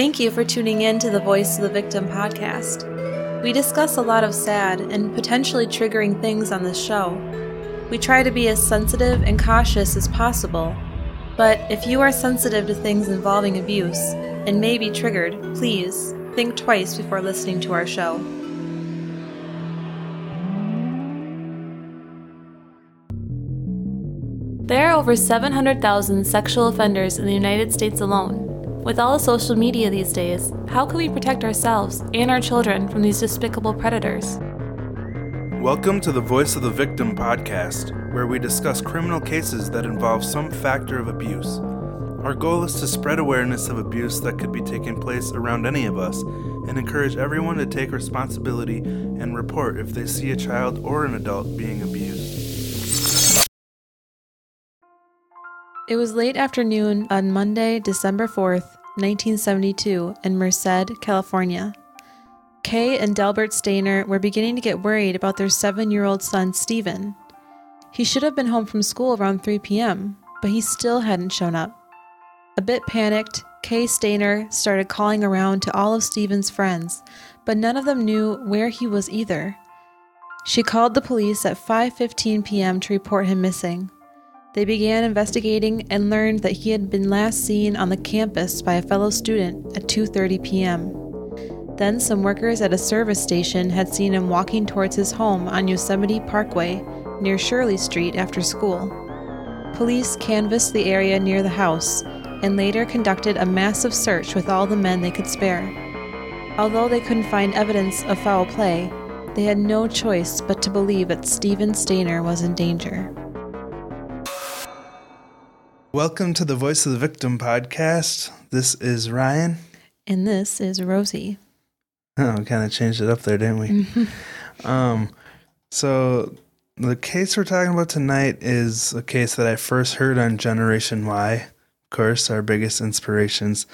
Thank you for tuning in to the Voice of the Victim podcast. We discuss a lot of sad and potentially triggering things on this show. We try to be as sensitive and cautious as possible, but if you are sensitive to things involving abuse and may be triggered, please think twice before listening to our show. There are over 700,000 sexual offenders in the United States alone. With all the social media these days, how can we protect ourselves and our children from these despicable predators? Welcome to the Voice of the Victim podcast, where we discuss criminal cases that involve some factor of abuse. Our goal is to spread awareness of abuse that could be taking place around any of us and encourage everyone to take responsibility and report if they see a child or an adult being abused. It was late afternoon on Monday, December 4th, 1972, in Merced, California. Kay and Delbert Stayner were beginning to get worried about their seven year old son, Steven. He should have been home from school around 3 p.m., but he still hadn't shown up. A bit panicked, Kay Stayner started calling around to all of Steven's friends, but none of them knew where he was either. She called the police at 5:15 p.m. to report him missing. They began investigating and learned that he had been last seen on the campus by a fellow student at 2:30 p.m. Then some workers at a service station had seen him walking towards his home on Yosemite Parkway near Shirley Street after school. Police canvassed the area near the house and later conducted a massive search with all the men they could spare. Although they couldn't find evidence of foul play, they had no choice but to believe that Steven Stayner was in danger. Welcome to the Voice of the Victim podcast. This is Ryan. And this is Rosie. Oh, we kind of changed it up there, didn't we? um, so the case we're talking about tonight is a case that I first heard on Generation Why, of course, our biggest inspirations.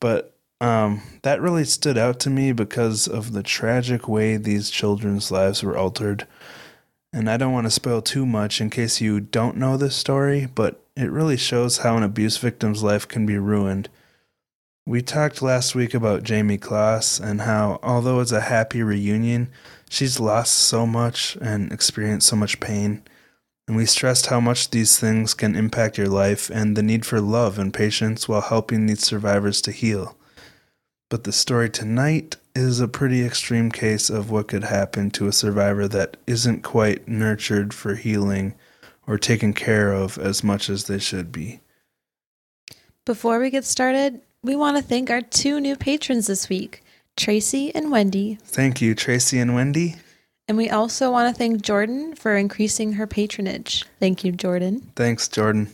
But um, that really stood out to me because of the tragic way these children's lives were altered. And I don't want to spoil too much in case you don't know this story, but it really shows how an abuse victim's life can be ruined. We talked last week about Jayme Closs and how, although it's a happy reunion, she's lost so much and experienced so much pain. And we stressed how much these things can impact your life and the need for love and patience while helping these survivors to heal. But the story tonight is a pretty extreme case of what could happen to a survivor that isn't quite nurtured for healing or taken care of as much as they should be. Before we get started, we want to thank our two new patrons this week, Tracy and Wendy. Thank you, Tracy and Wendy. And we also want to thank Jordan for increasing her patronage. Thank you, Jordan. Thanks, Jordan.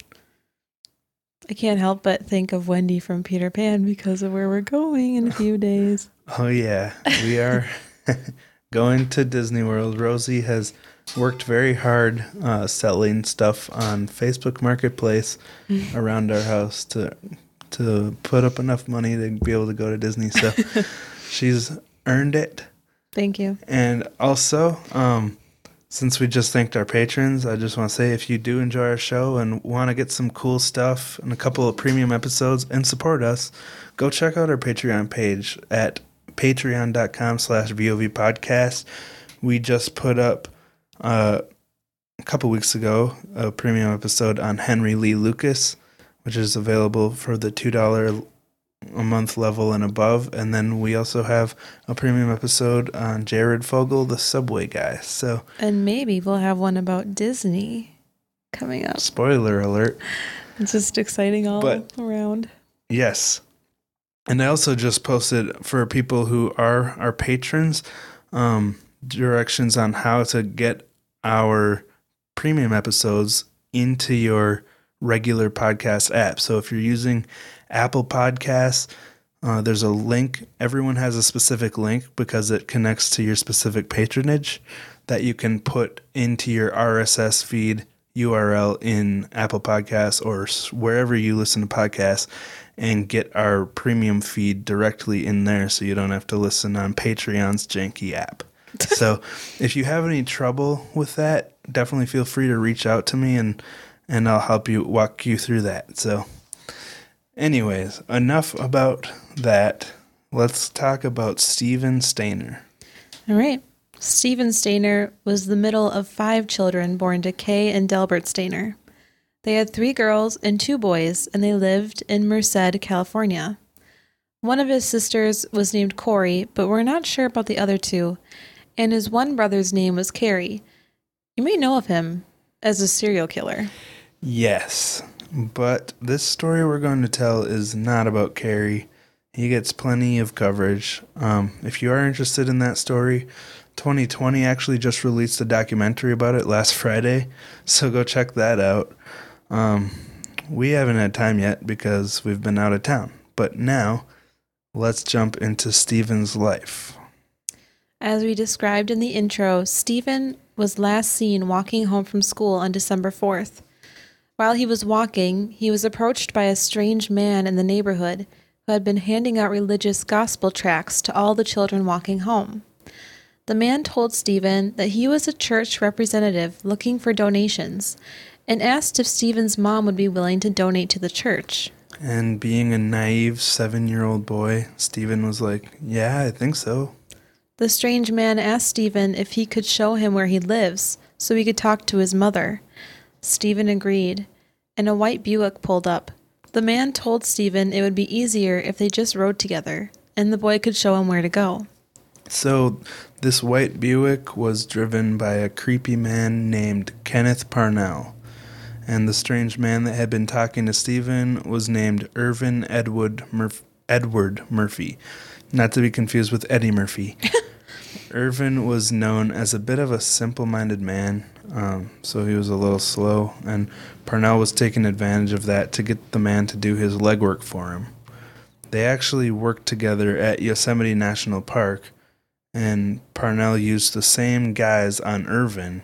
I can't help but think of Wendy from Peter Pan because of where we're going in a few days. Oh, yeah. We are going to Disney World. Rosie has worked very hard uh, selling stuff on Facebook Marketplace around our house to to put up enough money to be able to go to Disney. So she's earned it. Thank you. And also, um, since we just thanked our patrons, I just want to say if you do enjoy our show and want to get some cool stuff and a couple of premium episodes and support us, go check out our Patreon page at patreon.com slash VOV podcast. We just put up uh, a couple weeks ago a premium episode on Henry Lee Lucas, which is available for the $2 a month level and above. And then we also have a premium episode on Jared Fogle, the subway guy. So, And maybe we'll have one about Disney coming up. spoiler alert. It's just exciting all But- around. Yes. And I also just posted for people who are our patrons um, directions on how to get our premium episodes into your regular podcast app. So if you're using Apple Podcasts, uh, there's a link. Everyone has a specific link because it connects to your specific patronage that you can put into your RSS feed URL in Apple Podcasts or wherever you listen to podcasts and get our premium feed directly in there so you don't have to listen on Patreon's janky app. so if you have any trouble with that, definitely feel free to reach out to me and and I'll help you walk you through that. So Anyways, enough about that. Let's talk about Steven Stayner. All right. Steven Stayner was the middle of five children born to Kay and Delbert Stayner. They had three girls and two boys, and they lived in Merced, California. One of his sisters was named Corey, but we're not sure about the other two, and his one brother's name was Cary. You may know of him as a serial killer. Yes, but this story we're going to tell is not about Cary. He gets plenty of coverage. Um, if you are interested in that story, 2020 actually just released a documentary about it last Friday, so go check that out. Um, we haven't had time yet because we've been out of town, but now let's jump into Steven's life. As we described in the intro, Steven was last seen walking home from school on December 4th. While he was walking, he was approached by a strange man in the neighborhood who had been handing out religious gospel tracts to all the children walking home. The man told Steven that he was a church representative looking for donations and asked if Steven's mom would be willing to donate to the church. And being a naive seven year old boy, Steven was like, Yeah, I think so. The strange man asked Steven if he could show him where he lives so he could talk to his mother. Steven agreed, and a white Buick pulled up. The man told Steven it would be easier if they just rode together, and the boy could show him where to go. So, this white Buick was driven by a creepy man named Kenneth Parnell. And the strange man that had been talking to Steven was named Irvin Edward, Murf- Edward Murphy, not to be confused with Eddie Murphy. Irvin was known as a bit of a simple minded man, um, so he was a little slow, and Parnell was taking advantage of that to get the man to do his legwork for him. They actually worked together at Yosemite National Park and Parnell used the same guise on Irvin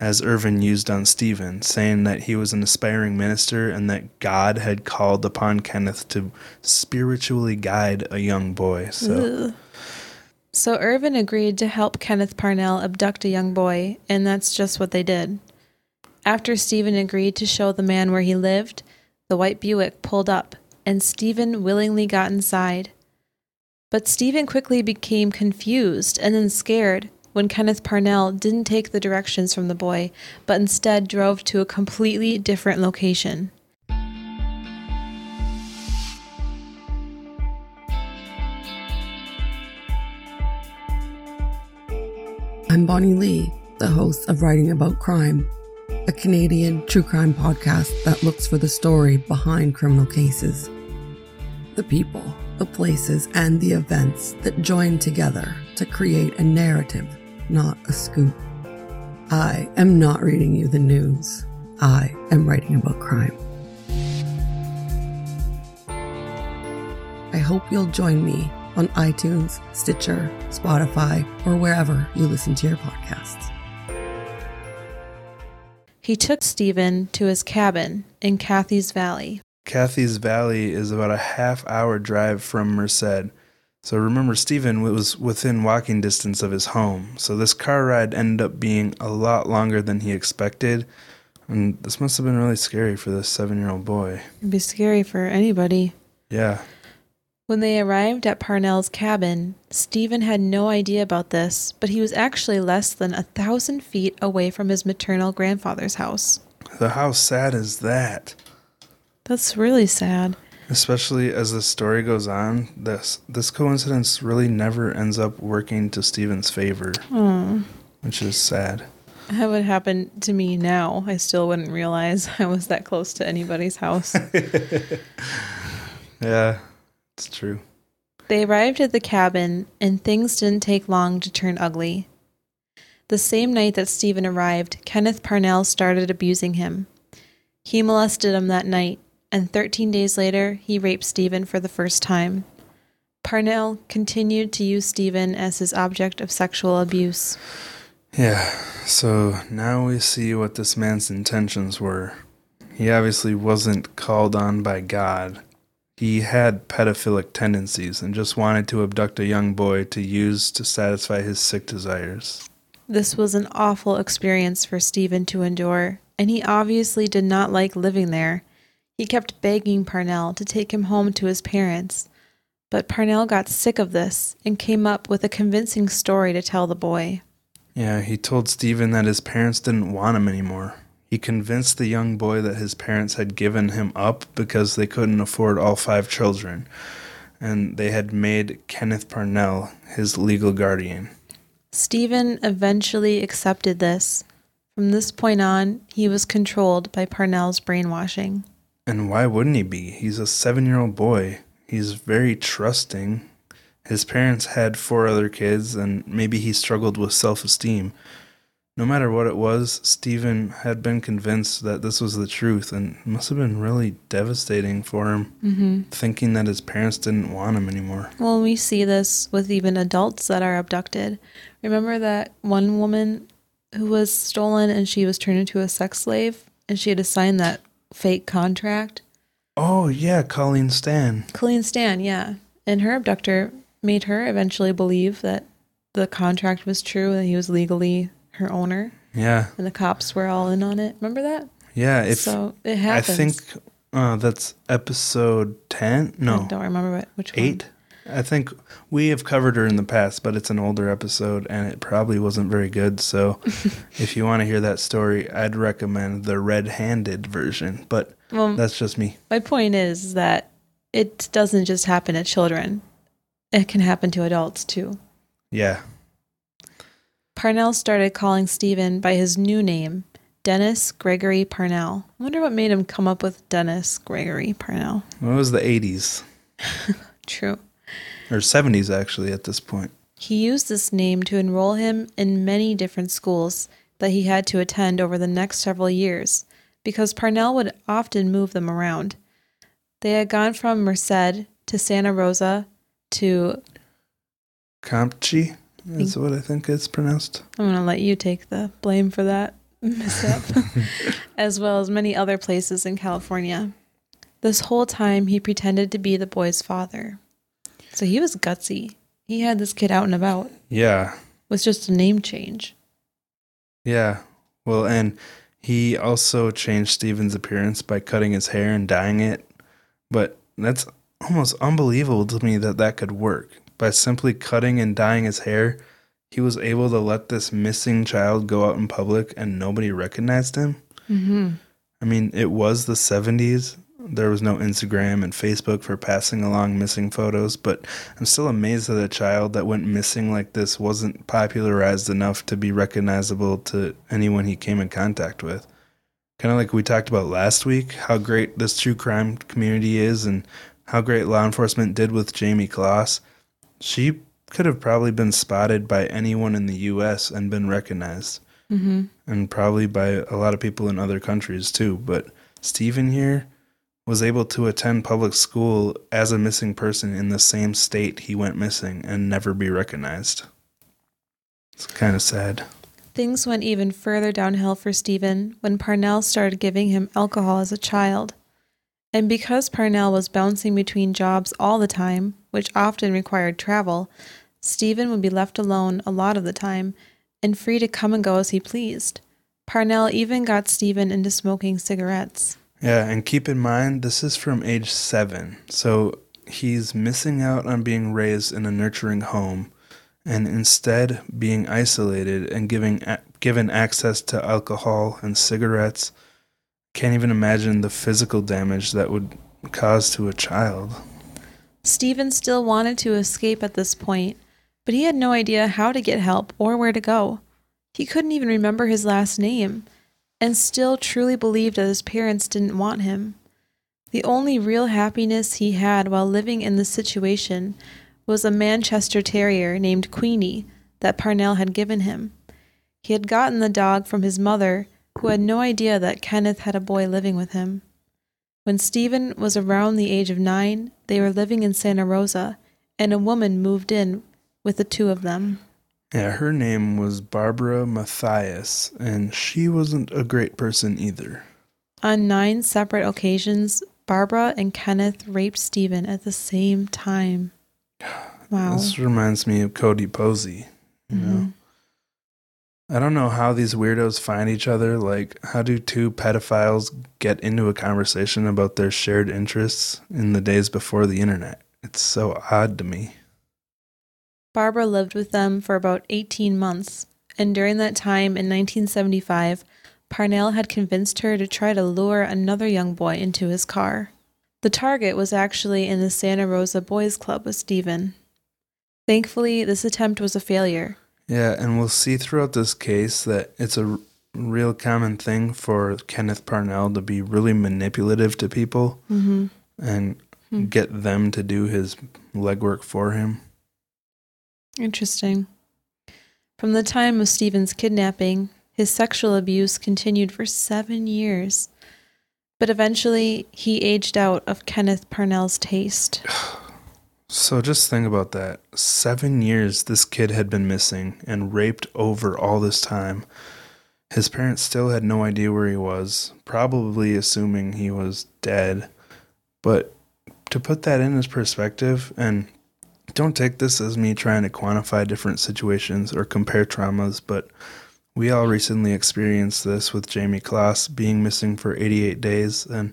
as Irvin used on Steven, saying that he was an aspiring minister and that God had called upon Kenneth to spiritually guide a young boy. So, Ugh. So Irvin agreed to help Kenneth Parnell abduct a young boy, and that's just what they did. After Steven agreed to show the man where he lived, the white Buick pulled up, and Steven willingly got inside. But Steven quickly became confused and then scared when Kenneth Parnell didn't take the directions from the boy, but instead drove to a completely different location. I'm Bonnie Lee, the host of Writing About Crime, a Canadian true crime podcast that looks for the story behind criminal cases. The people, the places, and the events that join together to create a narrative, not a scoop. I am not reading you the news. I am writing about crime. I hope you'll join me on iTunes, Stitcher, Spotify, or wherever you listen to your podcasts. He took Steven to his cabin in Cathey's Valley. Cathey's Valley is about a half hour drive from Merced. So remember, Steven was within walking distance of his home. So this car ride ended up being a lot longer than he expected. And this must have been really scary for this seven year old boy. It'd be scary for anybody. Yeah. When they arrived at Parnell's cabin, Steven had no idea about this, but he was actually less than a thousand feet away from his maternal grandfather's house. So how sad is that? That's really sad. Especially as the story goes on, this this coincidence really never ends up working to Steven's favor, Oh, which is sad. that would happen to me now. I still wouldn't realize I was that close to anybody's house. Yeah, it's true. They arrived at the cabin, and things didn't take long to turn ugly. The same night that Steven arrived, Kenneth Parnell started abusing him. He molested him that night, and 13 days later, he raped Steven for the first time. Parnell continued to use Steven as his object of sexual abuse. Yeah, so now we see what this man's intentions were. He obviously wasn't called on by God. He had pedophilic tendencies and just wanted to abduct a young boy to use to satisfy his sick desires. This was an awful experience for Steven to endure, and he obviously did not like living there. He kept begging Parnell to take him home to his parents, but Parnell got sick of this and came up with a convincing story to tell the boy. Yeah, he told Steven that his parents didn't want him anymore. He convinced the young boy that his parents had given him up because they couldn't afford all five children, and they had made Kenneth Parnell his legal guardian. Steven eventually accepted this. From this point on, he was controlled by Parnell's brainwashing. And why wouldn't he be? He's a seven year old boy. He's very trusting. His parents had four other kids, and maybe he struggled with self esteem. No matter what it was, Steven had been convinced that this was the truth, and it must have been really devastating for him, Mm-hmm. thinking that his parents didn't want him anymore. Well, we see this with even adults that are abducted. Remember that one woman who was stolen and she was turned into a sex slave and she had to sign that fake contract? Oh, yeah, Colleen Stan. Colleen Stan, yeah. And her abductor made her eventually believe that the contract was true and he was legally her owner Yeah, and the cops were all in on it. Remember that? yeah. If so it happens. I think uh, that's episode 10. No. I don't remember what, which one. eight. I think we have covered her in the past, but it's an older episode and it probably wasn't very good. So if you want to hear that story, I'd recommend the red handed version, but Well, that's just me. My point is that it doesn't just happen to children, it can happen to adults too. Yeah. Parnell started calling Steven by his new name, Dennis Gregory Parnell. I wonder what made him come up with Dennis Gregory Parnell. Well, it was the 80s True. or 70s actually at this point. He used this name to enroll him in many different schools that he had to attend over the next several years because Parnell would often move them around. They had gone from Merced to Santa Rosa to Comptche is what I think it's pronounced. I'm going to let you take the blame for that mishap, as well as many other places in California. This whole time, he pretended to be the boy's father. So he was gutsy. He had this kid out and about Yeah. with just a name change. Yeah. Well, and he also changed Steven's appearance by cutting his hair and dyeing it. But that's almost unbelievable to me that that could work. By simply cutting and dyeing his hair, he was able to let this missing child go out in public and nobody recognized him. Mm-hmm. I mean, it was the 70s. There was no Instagram and Facebook for passing along missing photos, but I'm still amazed that a child that went missing like this wasn't popularized enough to be recognizable to anyone he came in contact with. Kind of like we talked about last week, how great this true crime community is and how great law enforcement did with Jayme Closs. She could have probably been spotted by anyone in the US and been recognized Mm-hmm. and probably by a lot of people in other countries too. But Steven here was able to attend public school as a missing person in the same state he went missing and never be recognized. It's kind of sad. Things went even further downhill for Steven when Parnell started giving him alcohol as a child. And because Parnell was bouncing between jobs all the time, which often required travel, Steven would be left alone a lot of the time and free to come and go as he pleased. Parnell even got Steven into smoking cigarettes. Yeah, and keep in mind this is from age seven, so he's missing out on being raised in a nurturing home, and instead being isolated and giving given access to alcohol and cigarettes. Can't even imagine the physical damage that would cause to a child. Steven still wanted to escape at this point, but he had no idea how to get help or where to go. He couldn't even remember his last name, and still truly believed that his parents didn't want him. The only real happiness he had while living in this situation was a Manchester Terrier named Queenie that Parnell had given him. He had gotten the dog from his mother, who had no idea that Kenneth had a boy living with him. When Steven was around the age of nine, they were living in Santa Rosa, and a woman moved in with the two of them. Yeah, her name was Barbara Matthias, and she wasn't a great person either. On nine separate occasions, Barbara and Kenneth raped Steven at the same time. Wow. This reminds me of Cody Posey, you mm-hmm. know. I don't know how these weirdos find each other. Like, how do two pedophiles get into a conversation about their shared interests in the days before the internet? It's so odd to me. Barbara lived with them for about 18 months, and during that time in 1975, Parnell had convinced her to try to lure another young boy into his car. The target was actually in the Santa Rosa Boys Club with Steven. Thankfully, this attempt was a failure. Yeah, and we'll see throughout this case that it's a real common thing for Kenneth Parnell to be really manipulative to people Mm-hmm. and Hmm. get them to do his legwork for him. Interesting. From the time of Steven's kidnapping, his sexual abuse continued for seven years. But eventually, he aged out of Kenneth Parnell's taste. So just think about that. Seven years this kid had been missing and raped over all this time. His parents still had no idea where he was, probably assuming he was dead. But to put that in his perspective, and don't take this as me trying to quantify different situations or compare traumas, but we all recently experienced this with Jayme Closs being missing for 88 days, and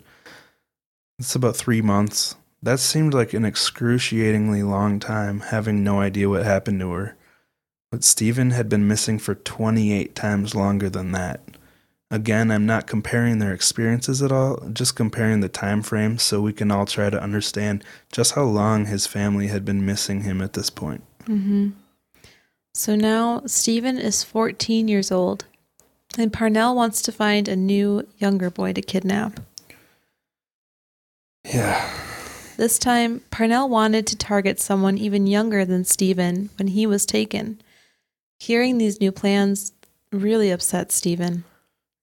it's about three months. That seemed like an excruciatingly long time, having no idea what happened to her. But Steven had been missing for 28 times longer than that. Again, I'm not comparing their experiences at all, just comparing the time frame so we can all try to understand just how long his family had been missing him at this point. Mm-hmm. So now Steven is 14 years old, and Parnell wants to find a new, younger boy to kidnap. Yeah. This time, Parnell wanted to target someone even younger than Steven when he was taken. Hearing these new plans really upset Steven.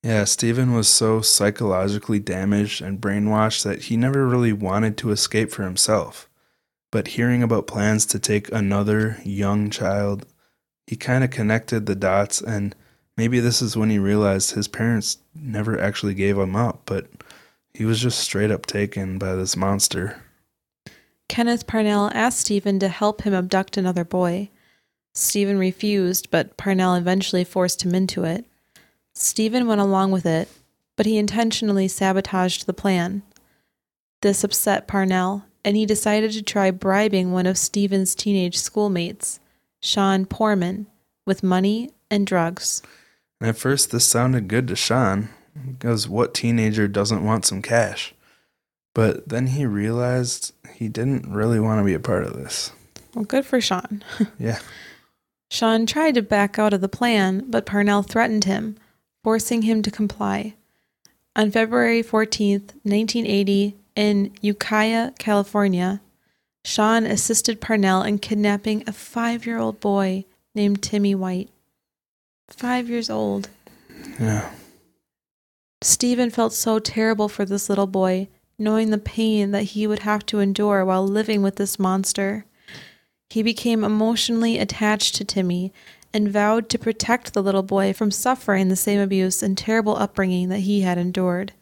Yeah, Steven was so psychologically damaged and brainwashed that he never really wanted to escape for himself. But hearing about plans to take another young child, he kind of connected the dots, and maybe this is when he realized his parents never actually gave him up, but he was just straight up taken by this monster. Kenneth Parnell asked Steven to help him abduct another boy. Steven refused, but Parnell eventually forced him into it. Steven went along with it, but he intentionally sabotaged the plan. This upset Parnell, and he decided to try bribing one of Steven's teenage schoolmates, Sean Poorman, with money and drugs. And at first, this sounded good to Sean, because what teenager doesn't want some cash? But then he realized he didn't really want to be a part of this. Well, good for Sean. Yeah. Sean tried to back out of the plan, but Parnell threatened him, forcing him to comply. On February 14th, 1980, in Ukiah, California, Sean assisted Parnell in kidnapping a five year old boy named Timmy White. Five years old. Yeah. Steven felt so terrible for this little boy, knowing the pain that he would have to endure while living with this monster. He became emotionally attached to Timmy and vowed to protect the little boy from suffering the same abuse and terrible upbringing that he had endured.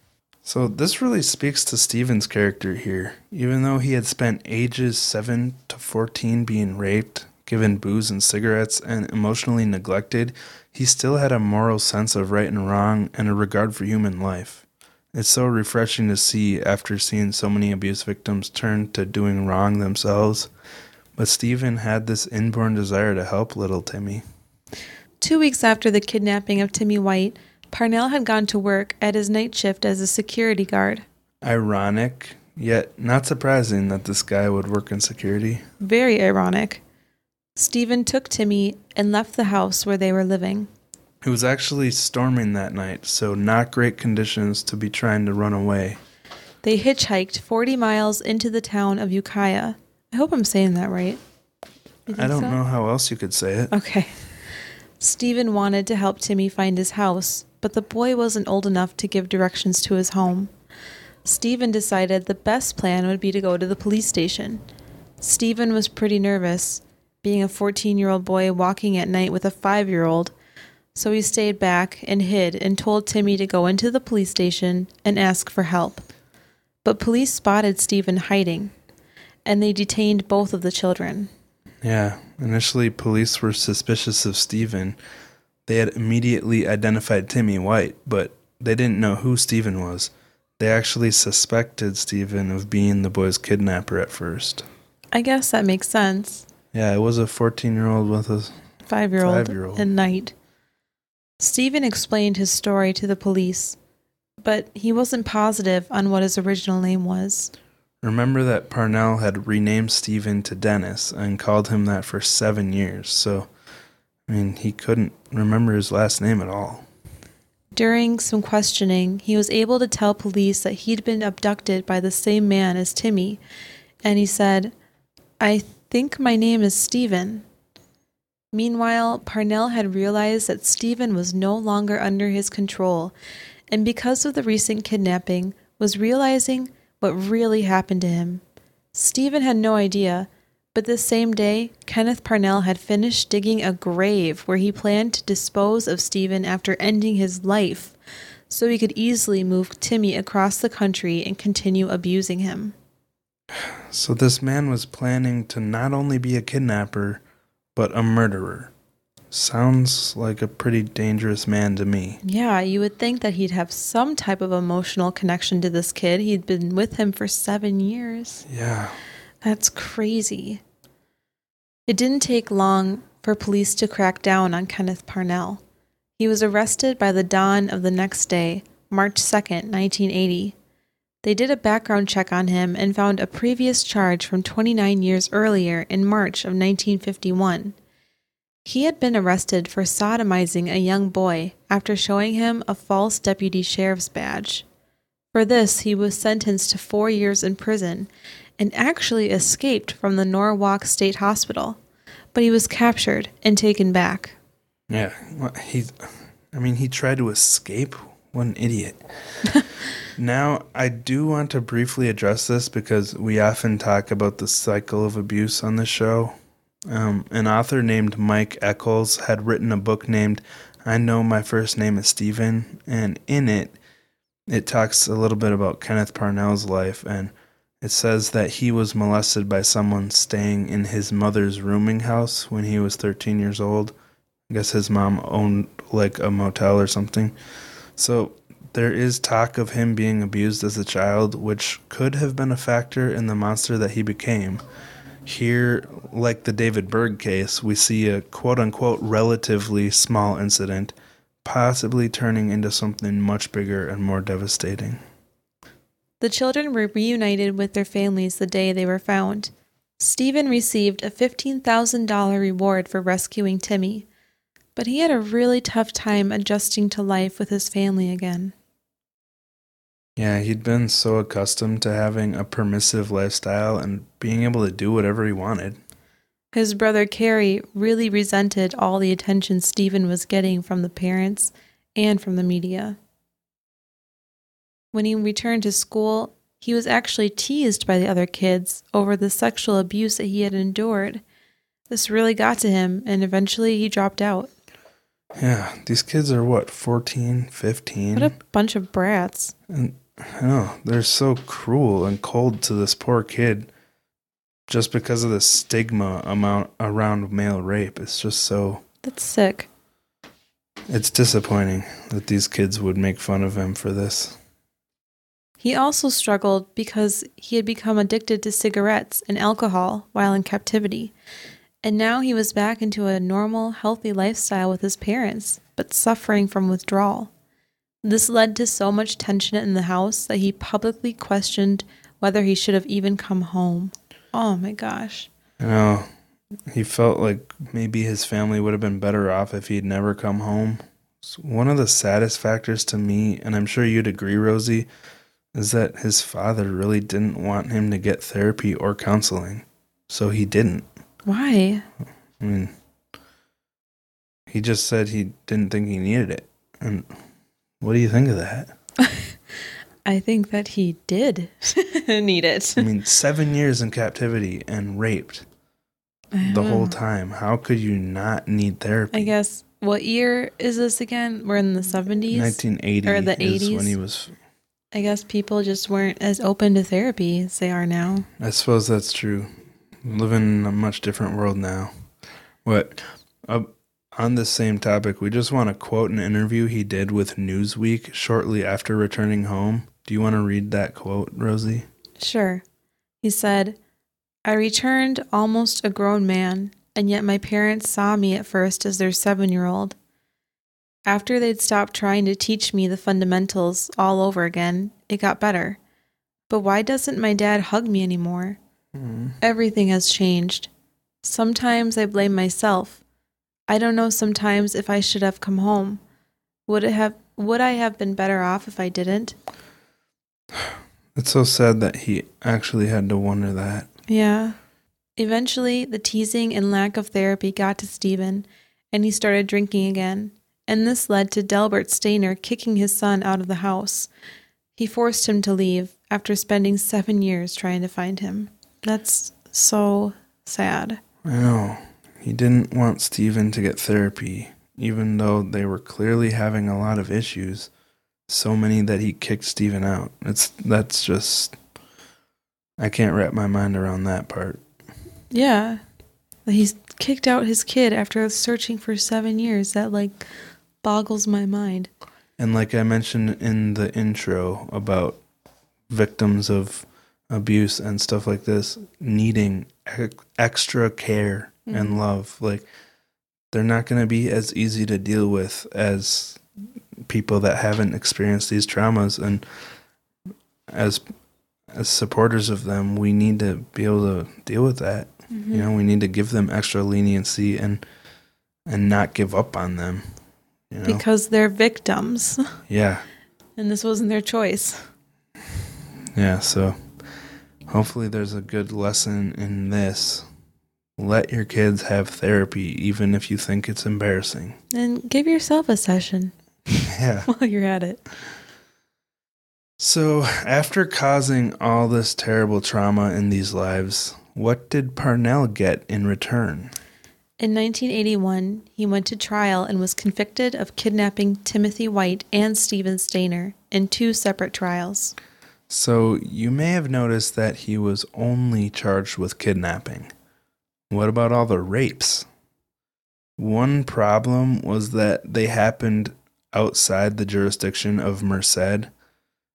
So this really speaks to Steven's character here. Even though he had spent ages 7 to 14 being raped, given booze and cigarettes, and emotionally neglected, he still had a moral sense of right and wrong and a regard for human life. It's so refreshing to see after seeing so many abuse victims turn to doing wrong themselves. But Steven had this inborn desire to help little Timmy. Two weeks after the kidnapping of Timmy White, Parnell had gone to work at his night shift as a security guard. Ironic, yet not surprising that this guy would work in security. Very ironic. Steven took Timmy and left the house where they were living. It was actually storming that night, so not great conditions to be trying to run away. They hitchhiked 40 miles into the town of Ukiah. I hope I'm saying that right. I don't so? know how else you could say it. Okay. Steven wanted to help Timmy find his house, but the boy wasn't old enough to give directions to his home. Steven decided the best plan would be to go to the police station. Steven was pretty nervous, being a 14 year old boy walking at night with a 5 year old, so he stayed back and hid and told Timmy to go into the police station and ask for help. But police spotted Steven hiding, and they detained both of the children. Yeah, initially police were suspicious of Steven. They had immediately identified Timmy White, but they didn't know who Steven was. They actually suspected Steven of being the boy's kidnapper at first. I guess that makes sense. Yeah, it was a 14 year old with a Five year old and night. Steven explained his story to the police, but he wasn't positive on what his original name was. Remember that Parnell had renamed Steven to Dennis and called him that for seven years, so, I mean, he couldn't remember his last name at all. During some questioning, he was able to tell police that he'd been abducted by the same man as Timmy, and he said, I think my name is Steven. Meanwhile, Parnell had realized that Steven was no longer under his control, and because of the recent kidnapping, was realizing what really happened to him. Steven had no idea, but this same day, Kenneth Parnell had finished digging a grave where he planned to dispose of Steven after ending his life, so he could easily move Timmy across the country and continue abusing him. So this man was planning to not only be a kidnapper, but a murderer. Sounds like a pretty dangerous man to me. Yeah, you would think that he'd have some type of emotional connection to this kid. He'd been with him for seven years. Yeah. That's crazy. It didn't take long for police to crack down on Kenneth Parnell. He was arrested by the dawn of the next day, March 2nd, 1980. They did a background check on him and found a previous charge from 29 years earlier in March of 1951. He had been arrested for sodomizing a young boy after showing him a false deputy sheriff's badge. For this, he was sentenced to four years in prison and actually escaped from the Norwalk State Hospital, but he was captured and taken back. Yeah. What, he, I mean, he tried to escape. What an idiot. now, I do want to briefly address this because we often talk about the cycle of abuse on the show. Um, an author named Mike Echols had written a book named I Know My First Name is Steven, and in it, it talks a little bit about Kenneth Parnell's life, and it says that he was molested by someone staying in his mother's rooming house when he was 13 years old. I guess his mom owned like a motel or something. So there is talk of him being abused as a child, which could have been a factor in the monster that he became. Here, like the David Berg case, we see a quote unquote relatively small incident possibly turning into something much bigger and more devastating. The children were reunited with their families the day they were found. Steven received a $15,000 reward for rescuing Timmy, but he had a really tough time adjusting to life with his family again. Yeah, he'd been so accustomed to having a permissive lifestyle and being able to do whatever he wanted. His brother Cary really resented all the attention Steven was getting from the parents and from the media. When he returned to school, he was actually teased by the other kids over the sexual abuse that he had endured. This really got to him, and eventually he dropped out. Yeah, these kids are what, 14, 15? What a bunch of brats. And Know they're so cruel and cold to this poor kid just because of the stigma amount around male rape. It's just so That's sick. it's disappointing that these kids would make fun of him for this. He also struggled because he had become addicted to cigarettes and alcohol while in captivity. And now he was back into a normal, healthy lifestyle with his parents, but suffering from withdrawal. This led to so much tension in the house that he publicly questioned whether he should have even come home. Oh my gosh. You know, he felt like maybe his family would have been better off if he'd never come home. One of the saddest factors to me, and I'm sure you'd agree, Rosie, is that his father really didn't want him to get therapy or counseling. So he didn't. Why? I mean, he just said he didn't think he needed it. And what do you think of that? I think that he did need it. I mean, seven years in captivity and raped the whole time. How could you not need therapy? I guess. What year is this again? We're in the 70s. 1980 Or the 80s? when he was. I guess people just weren't as open to therapy as they are now. I suppose that's true. Living in a much different world now. What? Uh, on this same topic, we just want to quote an interview he did with Newsweek shortly after returning home. Do you want to read that quote, Rosie? Sure. He said, I returned almost a grown man, and yet my parents saw me at first as their seven year old. After they'd stopped trying to teach me the fundamentals all over again, it got better. But why doesn't my dad hug me anymore? Hmm. Everything has changed. Sometimes I blame myself. I don't know sometimes if I should have come home. Would it have would I have been better off if I didn't? It's so sad that he actually had to wonder that. Yeah. Eventually, the teasing and lack of therapy got to Steven, and he started drinking again. And this led to Delbert Stayner kicking his son out of the house. He forced him to leave after spending seven years trying to find him. That's so sad. I know. He didn't want Steven to get therapy, even though they were clearly having a lot of issues. So many that he kicked Steven out. It's that's just I can't wrap my mind around that part. Yeah. He's kicked out his kid after searching for seven years. That, like, boggles my mind. And like I mentioned in the intro about victims of abuse and stuff like this needing ex- extra care and mm-hmm. love, like they're not going to be as easy to deal with as people that haven't experienced these traumas and as as supporters of them, we need to be able to deal with that. You mm-hmm. know, we need to give them extra leniency and and not give up on them. You know? Because they're victims, yeah. and this wasn't their choice. Yeah, so hopefully there's a good lesson in this. Let your kids have therapy, even if you think it's embarrassing. And give yourself a session Yeah. while you're at it. So, after causing all this terrible trauma in these lives, what did Parnell get in return? In 1981, he went to trial and was convicted of kidnapping Timothy White and Steven Stayner in two separate trials. So, you may have noticed that he was only charged with kidnapping. What about all the rapes? One problem was that they happened outside the jurisdiction of Merced,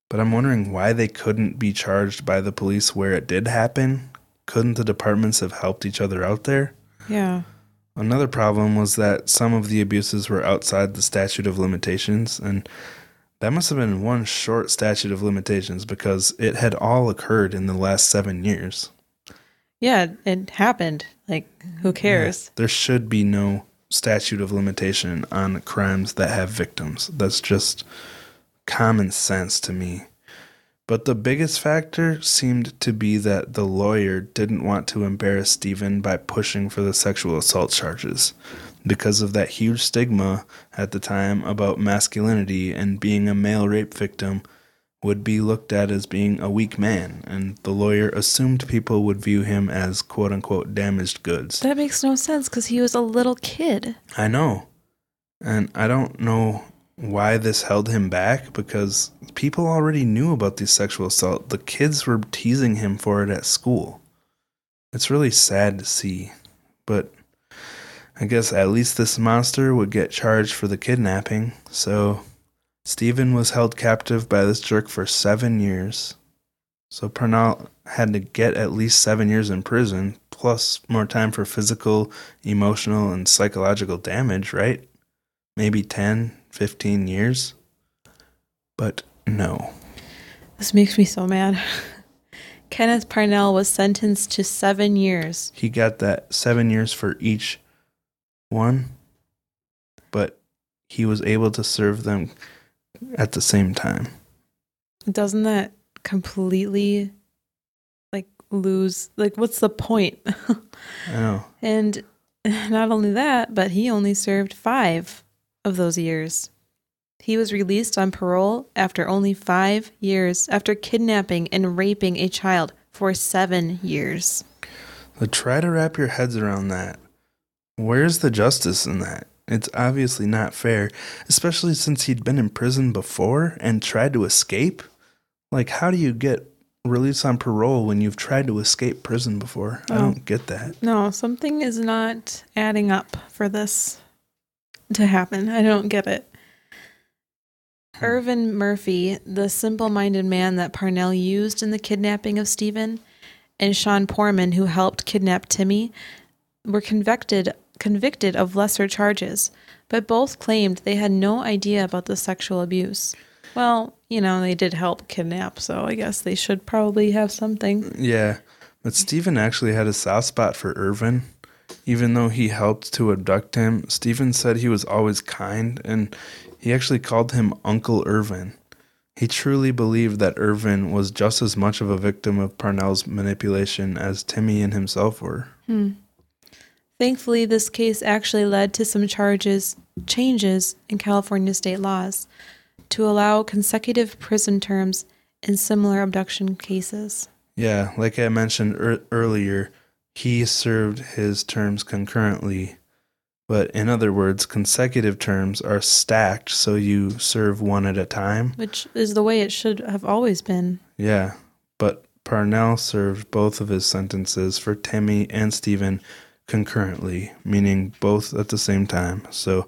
but I'm wondering why they couldn't be charged by the police where it did happen. Couldn't the departments have helped each other out there? Yeah. Another problem was that some of the abuses were outside the statute of limitations, and that must have been one short statute of limitations because it had all occurred in the last seven years. Yeah, it happened. Like, who cares? There should be no statute of limitation on crimes that have victims. That's just common sense to me. But the biggest factor seemed to be that the lawyer didn't want to embarrass Steven by pushing for the sexual assault charges because of that huge stigma at the time about masculinity and being a male rape victim would be looked at as being a weak man, and the lawyer assumed people would view him as quote unquote damaged goods. That makes no sense because he was a little kid. I know. And I don't know why this held him back because people already knew about the sexual assault. The kids were teasing him for it at school. It's really sad to see. But I guess at least this monster would get charged for the kidnapping. So Steven was held captive by this jerk for seven years. So Parnell had to get at least seven years in prison, plus more time for physical, emotional, and psychological damage, right? Maybe 10, 15 years. But no. This makes me so mad. Kenneth Parnell was sentenced to seven years. He got that seven years for each one, but he was able to serve them at the same time. Doesn't that completely like lose like what's the point? I know. Oh. and not only that, but he only served 5 of those years. He was released on parole after only 5 years after kidnapping and raping a child for 7 years. So try to wrap your heads around that. Where's the justice in that? It's obviously not fair, especially since he'd been in prison before and tried to escape. Like, how do you get released on parole when you've tried to escape prison before? I Oh. don't get that. No, something is not adding up for this to happen. I don't get it. Hmm. Irvin Murphy, the simple minded man that Parnell used in the kidnapping of Steven, and Sean Poorman, who helped kidnap Timmy, were convicted convicted of lesser charges, but both claimed they had no idea about the sexual abuse. Well, you know, they did help kidnap, so I guess they should probably have something. Yeah, but Steven actually had a soft spot for Ervin. Even though he helped to abduct him, Steven said he was always kind, and he actually called him Uncle Ervin. He truly believed that Ervin was just as much of a victim of Parnell's manipulation as Timmy and himself were. Hmm. Thankfully, this case actually led to some charges changes in California state laws to allow consecutive prison terms in similar abduction cases. Yeah, like I mentioned er- earlier, he served his terms concurrently. But in other words, consecutive terms are stacked so you serve one at a time. Which is the way it should have always been. Yeah, but Parnell served both of his sentences for Timmy and Steven concurrently, meaning both at the same time. So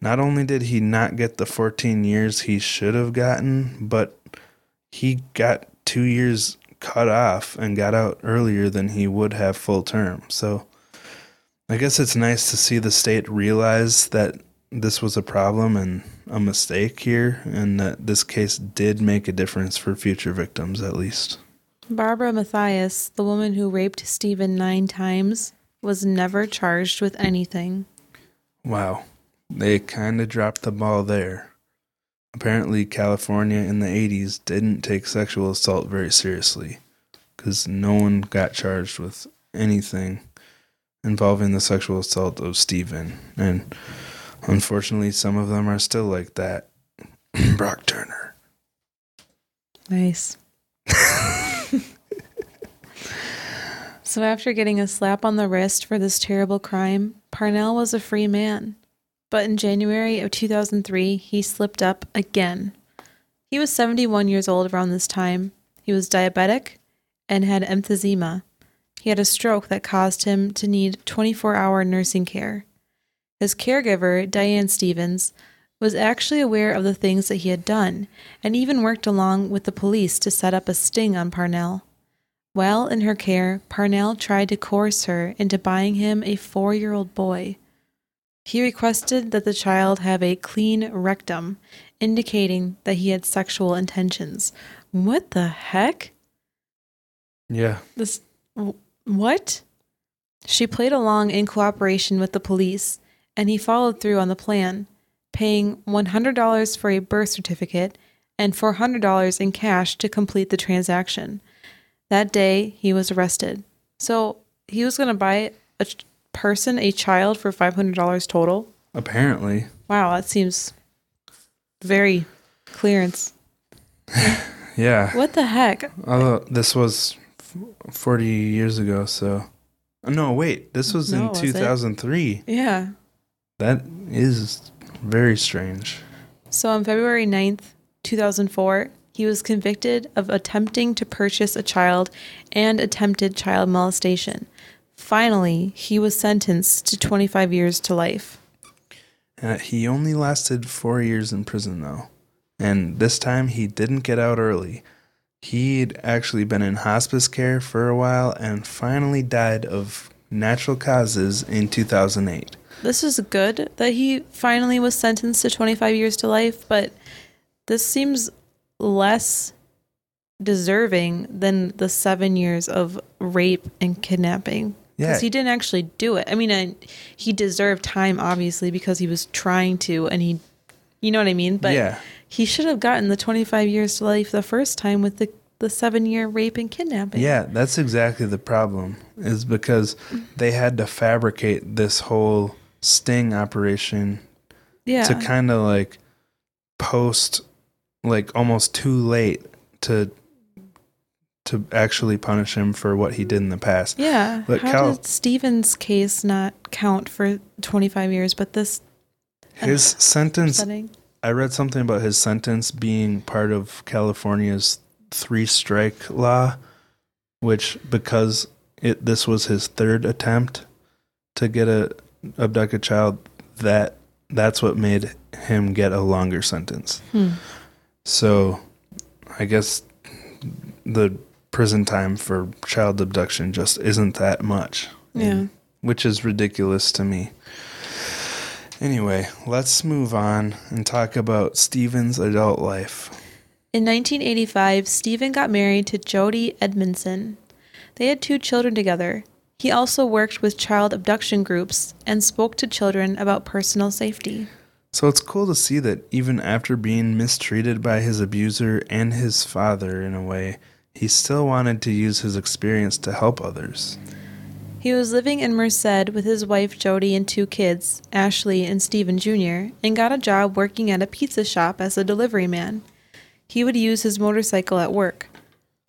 not only did he not get the 14 years he should have gotten, but he got two years cut off and got out earlier than he would have full term. So I guess it's nice to see the state realize that this was a problem and a mistake here, and that this case did make a difference for future victims, at least. Barbara Matthias, the woman who raped Steven nine times, was never charged with anything. Wow. They kind of dropped the ball there. Apparently, California in the 80s didn't take sexual assault very seriously because no one got charged with anything involving the sexual assault of Steven. And unfortunately, some of them are still like that. Brock Turner. Nice. so, after getting a slap on the wrist for this terrible crime, Parnell was a free man. But in January of 2003, he slipped up again. He was 71 years old around this time. He was diabetic and had emphysema. He had a stroke that caused him to need 24 hour nursing care. His caregiver, Diane Stevens, was actually aware of the things that he had done and even worked along with the police to set up a sting on Parnell. While in her care, Parnell tried to coerce her into buying him a four year old boy. He requested that the child have a clean rectum, indicating that he had sexual intentions. What the heck? Yeah. This what? She played along in cooperation with the police, and he followed through on the plan, paying $100 for a birth certificate and $400 in cash to complete the transaction. That day, he was arrested. So he was going to buy a person, a child, for $500 total? Apparently. Wow, that seems very clearance. yeah. What the heck? Although this was 40 years ago, so. Oh, no, wait. This was No, in was it? 2003. Yeah. That is very strange. So on February 9th, 2004, he was convicted of attempting to purchase a child and attempted child molestation. Finally, he was sentenced to 25 years to life. Uh, he only lasted four years in prison, though. And this time he didn't get out early. He'd actually been in hospice care for a while and finally died of natural causes in 2008. This is good that he finally was sentenced to 25 years to life, but this seems less deserving than the seven years of rape and kidnapping. Yeah. Because he didn't actually do it. I mean, I, he deserved time, obviously, because he was trying to, and he, you know what I mean? But yeah. he should have gotten the 25 years to life the first time with the, the seven year rape and kidnapping. Yeah, that's exactly the problem, is because they had to fabricate this whole sting operation Yeah. to kind of like post like almost too late to to actually punish him for what he did in the past. yeah. But How Cal- did Steven's case not count for 25 years, but this His sentence setting? I read something about his sentence being part of California's three strike law, which because it this was his third attempt to get a abduct a child, that that's what made him get a longer sentence. Hmm. So I guess the prison time for child abduction just isn't that much. Yeah. Which is ridiculous to me. Anyway, let's move on and talk about Steven's adult life. In 1985, Steven got married to Jody Edmondson. They had two children together. He also worked with child abduction groups and spoke to children about personal safety. So it's cool to see that even after being mistreated by his abuser and his father in a way, he still wanted to use his experience to help others. He was living in Merced with his wife Jody and two kids, Ashley and Steven Jr., and got a job working at a pizza shop as a delivery man. He would use his motorcycle at work.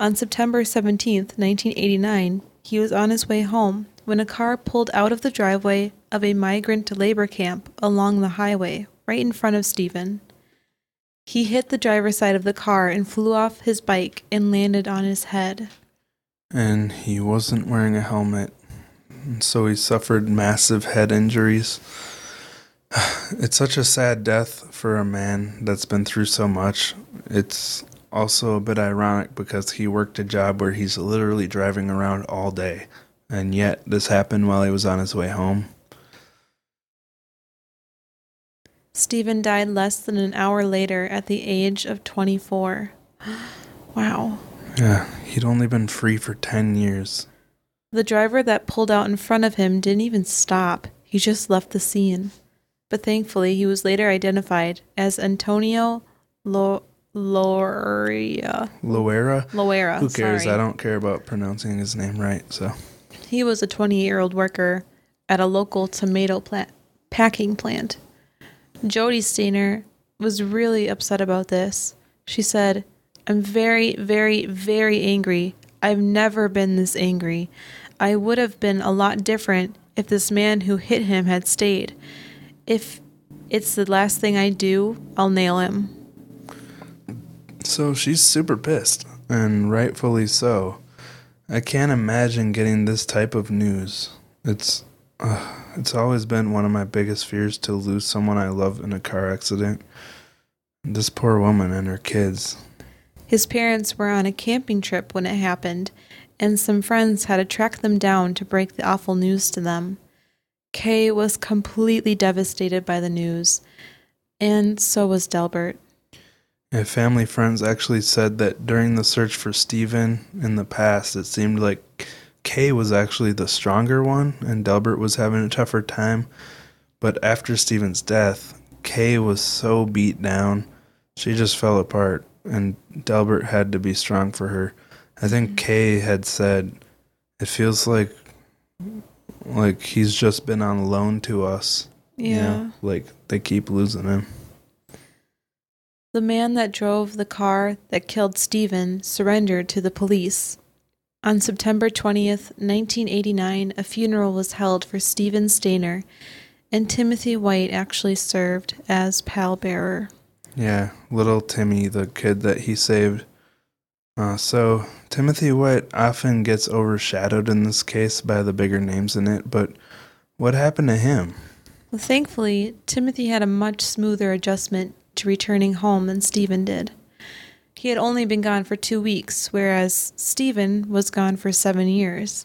On September 17, 1989, he was on his way home when a car pulled out of the driveway of a migrant labor camp along the highway right in front of Steven. He hit the driver's side of the car and flew off his bike and landed on his head. And he wasn't wearing a helmet, so he suffered massive head injuries. It's such a sad death for a man that's been through so much. It's also a bit ironic because he worked a job where he's literally driving around all day, and yet this happened while he was on his way home. Steven died less than an hour later at the age of 24. wow. Yeah, he'd only been free for 10 years. The driver that pulled out in front of him didn't even stop, he just left the scene. But thankfully, he was later identified as Antonio Lo- Loria. Loera? Loera. Who cares? sorry. I don't care about pronouncing his name right, so. He was a 20 year old worker at a local tomato plant, packing plant. Jody Stayner was really upset about this. She said, I'm very, very, very angry. I've never been this angry. I would have been a lot different if this man who hit him had stayed. If it's the last thing I do, I'll nail him. So she's super pissed, and rightfully so. I can't imagine getting this type of news. It's uh, it's always been one of my biggest fears to lose someone I love in a car accident. This poor woman and her kids. His parents were on a camping trip when it happened, and some friends had to track them down to break the awful news to them. Kay was completely devastated by the news, and so was Delbert. Yeah, family friends actually said that during the search for Steven in the past, it seemed like Kay was actually the stronger one and Delbert was having a tougher time. But after Steven's death, Kay was so beat down, she just fell apart, and Delbert had to be strong for her. I think Kay had said, "It feels like like he's just been on loan to us." you Yeah. know? like they keep losing him. The man that drove the car that killed Steven surrendered to the police. On September 20th, 1989, a funeral was held for Steven Stayner, and Timothy White actually served as pallbearer. Yeah, little Timmy, the kid that he saved. Uh, so, Timothy White often gets overshadowed in this case by the bigger names in it, but what happened to him? Well, thankfully, Timothy had a much smoother adjustment to returning home than Steven did. He had only been gone for two weeks, whereas Steven was gone for seven years.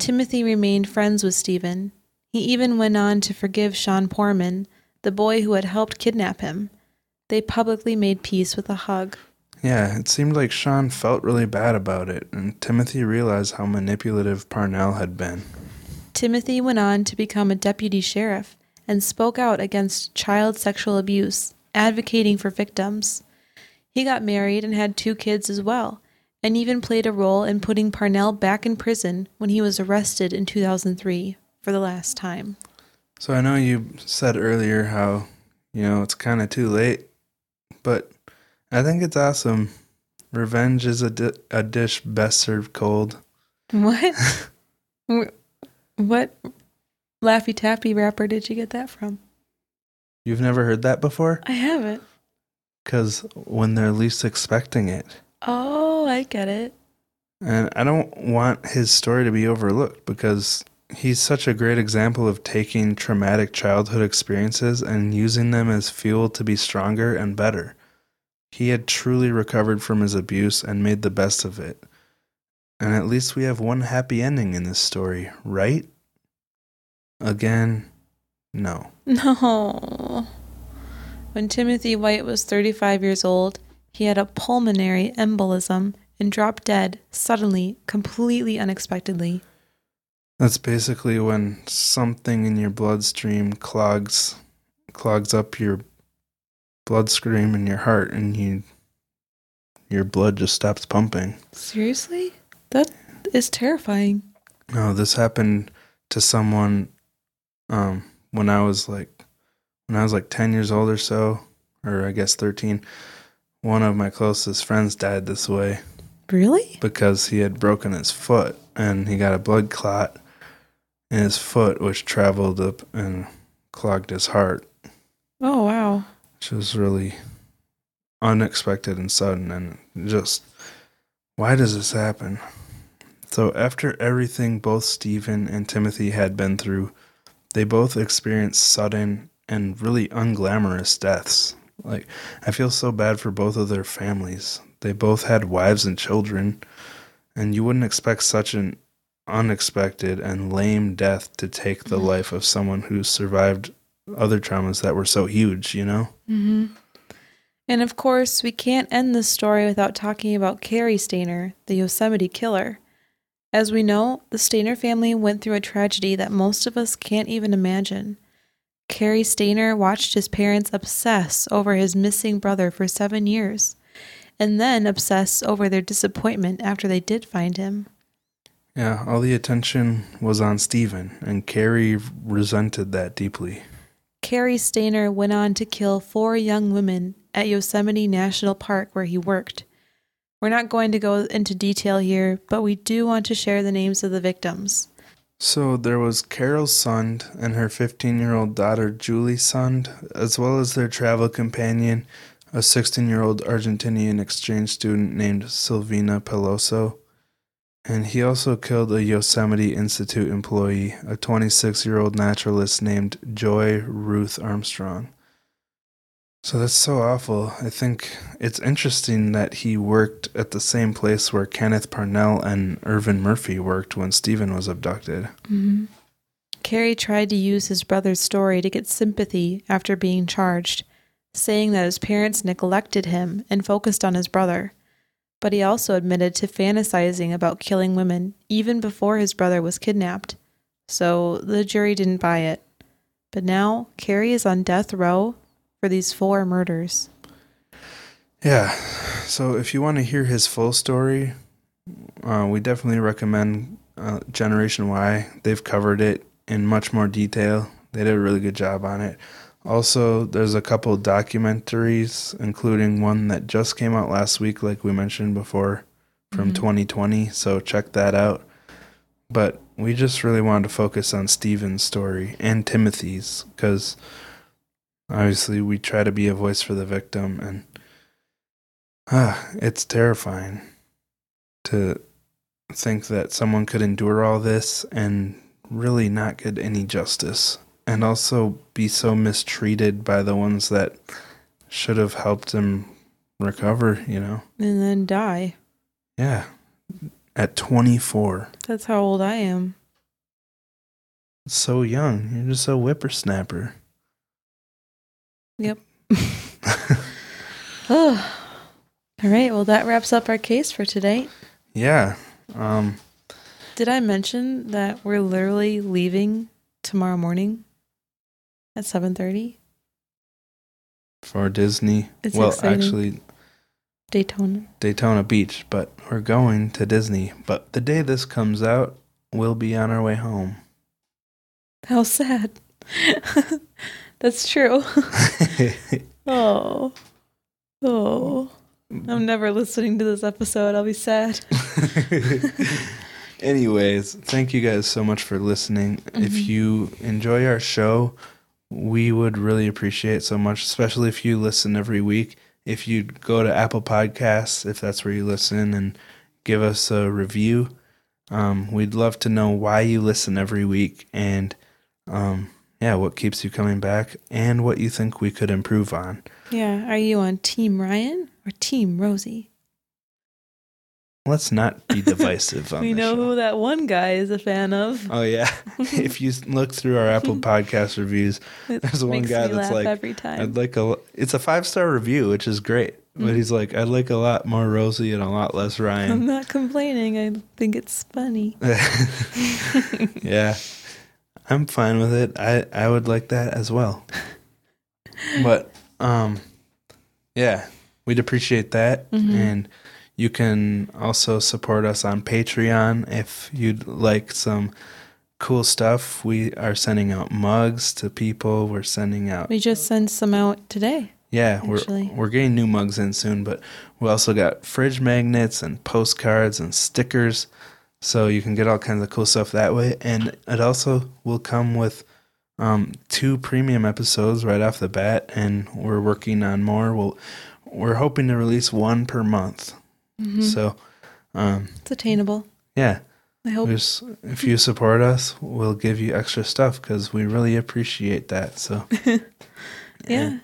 Timothy remained friends with Steven. He even went on to forgive Sean Poorman, the boy who had helped kidnap him. They publicly made peace with a hug. Yeah, it seemed like Sean felt really bad about it, and Timothy realized how manipulative Parnell had been. Timothy went on to become a deputy sheriff and spoke out against child sexual abuse, advocating for victims. He got married and had two kids as well, and even played a role in putting Parnell back in prison when he was arrested in 2003 for the last time. So, I know you said earlier how, you know, it's kind of too late, but I think it's awesome. Revenge is a, di- a dish best served cold. What? What Laffy Taffy rapper did you get that from? You've never heard that before? I haven't. Because when they're least expecting it. Oh, I get it. And I don't want his story to be overlooked because he's such a great example of taking traumatic childhood experiences and using them as fuel to be stronger and better. He had truly recovered from his abuse and made the best of it. And at least we have one happy ending in this story, right? Again, no. No. When Timothy White was 35 years old, he had a pulmonary embolism and dropped dead suddenly, completely unexpectedly. That's basically when something in your bloodstream clogs clogs up your bloodstream in your heart and you your blood just stops pumping. Seriously? That is terrifying. No, this happened to someone um when I was like when I was like 10 years old or so or I guess 13. One of my closest friends died this way Really? because he had broken his foot and he got a blood clot in his foot which traveled up and clogged his heart, Oh, wow. which was really unexpected and sudden and just why does this happen? So after everything both Steven and Timothy had been through, they both experienced sudden and really unglamorous deaths. Like I feel so bad for both of their families. They both had wives and children, and you wouldn't expect such an unexpected and lame death to take the life of someone who survived other traumas that were so huge, you know? Mm-hmm. And of course, we can't end this story without talking about Cary Stayner, the Yosemite killer. As we know, the Stayner family went through a tragedy that most of us can't even imagine. Cary Stayner watched his parents obsess over his missing brother for seven years, and then obsess over their disappointment after they did find him. Yeah, all the attention was on Steven, and Cary resented that deeply. Cary Stayner went on to kill four young women at Yosemite National Park where he worked. We're not going to go into detail here, but we do want to share the names of the victims. So there was Carol Sund and her 15 year old daughter Julie Sund, as well as their travel companion, a 16 year old Argentinian exchange student named Silvina Pelosso. And he also killed a Yosemite Institute employee, a 26 year old naturalist named Joie Ruth Armstrong. So that's so awful. I think it's interesting that he worked at the same place where Kenneth Parnell and Ervin Murphy worked when Steven was abducted. Mm-hmm. Cary tried to use his brother's story to get sympathy after being charged, saying that his parents neglected him and focused on his brother. But he also admitted to fantasizing about killing women even before his brother was kidnapped. So the jury didn't buy it. But now Cary is on death row for these four murders. Yeah. So if you want to hear his full story, uh, we definitely recommend uh, Generation Why. They've covered it in much more detail. They did a really good job on it. Also, there's a couple documentaries, including one that just came out last week, like we mentioned before, from Mhm. 2020. So check that out. But we just really wanted to focus on Steven's story and Timothy's because obviously we try to be a voice for the victim and ah, it's terrifying to think that someone could endure all this and really not get any justice and also be so mistreated by the ones that should have helped him recover, you know. And then die. Yeah. At 24. That's how old I am. So young. You're just a whippersnapper. Yep. Oh. All right. Well, that wraps up our case for today. yeah. Um Did I mention that we're literally leaving tomorrow morning at 7:30 for Disney. It's well, exciting. actually Daytona? Daytona Beach, but we're going to Disney. But the day this comes out, we'll be on our way home. How sad. That's true. oh. Oh. I'm never listening to this episode. I'll be sad. Anyways, thank you guys so much for listening. If Mhm. you enjoy our show, we would really appreciate so much, especially if you listen every week. If you'd go to Apple Podcasts, if that's where you listen, and give us a review. Um, we'd love to know why you listen every week and um, yeah, what keeps you coming back and what you think we could improve on. Yeah. Are you on Team Ryan or Team Rosie? Let's not be divisive on we know show. who that one guy is a fan of. Oh yeah, if you look through our Apple Podcast reviews, It there's one guy that's like, every time. I'd like a. It's a five star review, which is great. But mm. he's like, I'd like a lot more Rosie and a lot less Ryan. I'm not complaining. I think it's funny. yeah, I'm fine with it. I I would like that as well. But um, yeah, we'd appreciate that, and you can also support us on Patreon if you'd like some cool stuff. We are sending out mugs to people. We're sending out We just sent some out today. Yeah, actually. we're we're getting new mugs in soon, but we also got fridge magnets and postcards and stickers, so you can get all kinds of cool stuff that way. And it also will come with um, two premium episodes right off the bat, and we're working on more. We'll we're hoping to release one per month. So, um, It's attainable. yeah, I hope. there's, if you support us, we'll give you extra stuff because we really appreciate that. So. Yeah.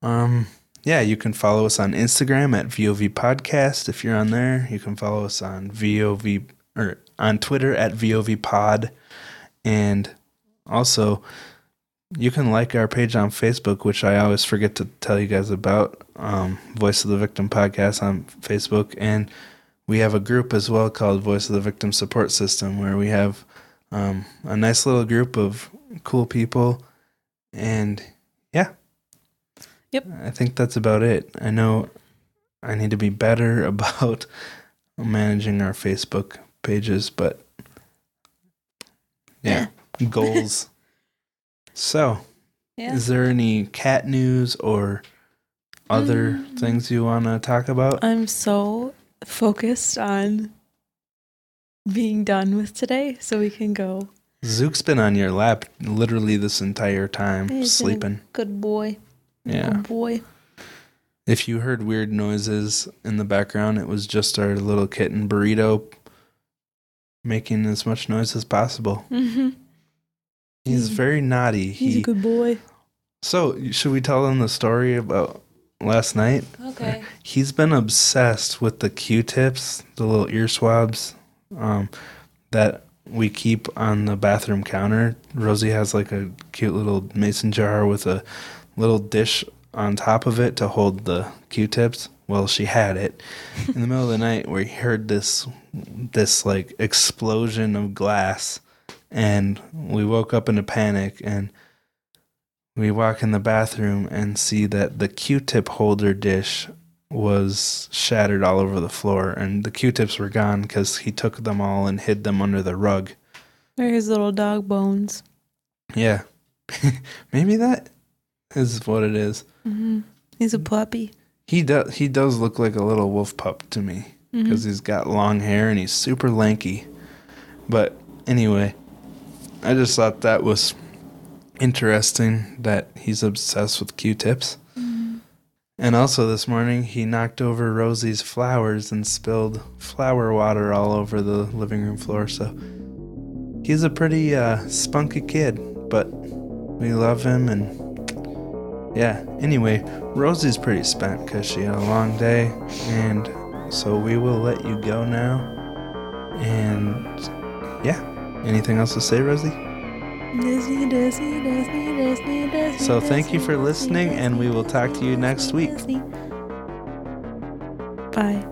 Um, yeah, you can follow us on Instagram at VOV Podcast. If you're on there, you can follow us on VOV or on Twitter at VOV Pod. And also, you can like our page on Facebook, which I always forget to tell you guys about. Um, Voice of the Victim Podcast on Facebook. And we have a group as well called Voice of the Victim Support System, where we have um, a nice little group of cool people. And. Yep. I think that's about it. I know I need to be better about managing our Facebook pages, but yeah, goals. So, Yeah. is there any cat news or other Mm. things you want to talk about? I'm so focused on being done with today so we can go. Zook's been on your lap literally this entire time, He's sleeping. Good boy. Yeah. Good boy. If you heard weird noises in the background, it was just our little kitten burrito making as much noise as possible. hmm He's Mm. very naughty. He's he, a good boy. so, should we tell them the story about last night? Okay. He's been obsessed with the Q-tips, the little ear swabs um, that we keep on the bathroom counter. Rosie has like a cute little mason jar with a little dish on top of it to hold the Q-tips. Well, she had it in the middle of the night. We heard this this like explosion of glass, and we woke up in a panic and. We walk in the bathroom and see that the Q-tip holder dish was shattered all over the floor, and the Q-tips were gone because he took them all and hid them under the rug. They're his little dog bones. Yeah, maybe that is what it is. hmm He's a puppy. He does. He does look like a little wolf pup to me because he's got long hair and he's super lanky. But anyway, I just thought that was interesting that he's obsessed with Q-tips. And also this morning he knocked over Rosie's flowers and spilled flower water all over the living room floor. So he's a pretty uh, spunky kid, but we love him and yeah. Anyway, Rosie's pretty spent because she had a long day, and so we will let you go now. And yeah, anything else to say, Rosie? Disney, Disney, Disney, Disney, Disney. So thank you for listening, and we will talk to you next week. Bye.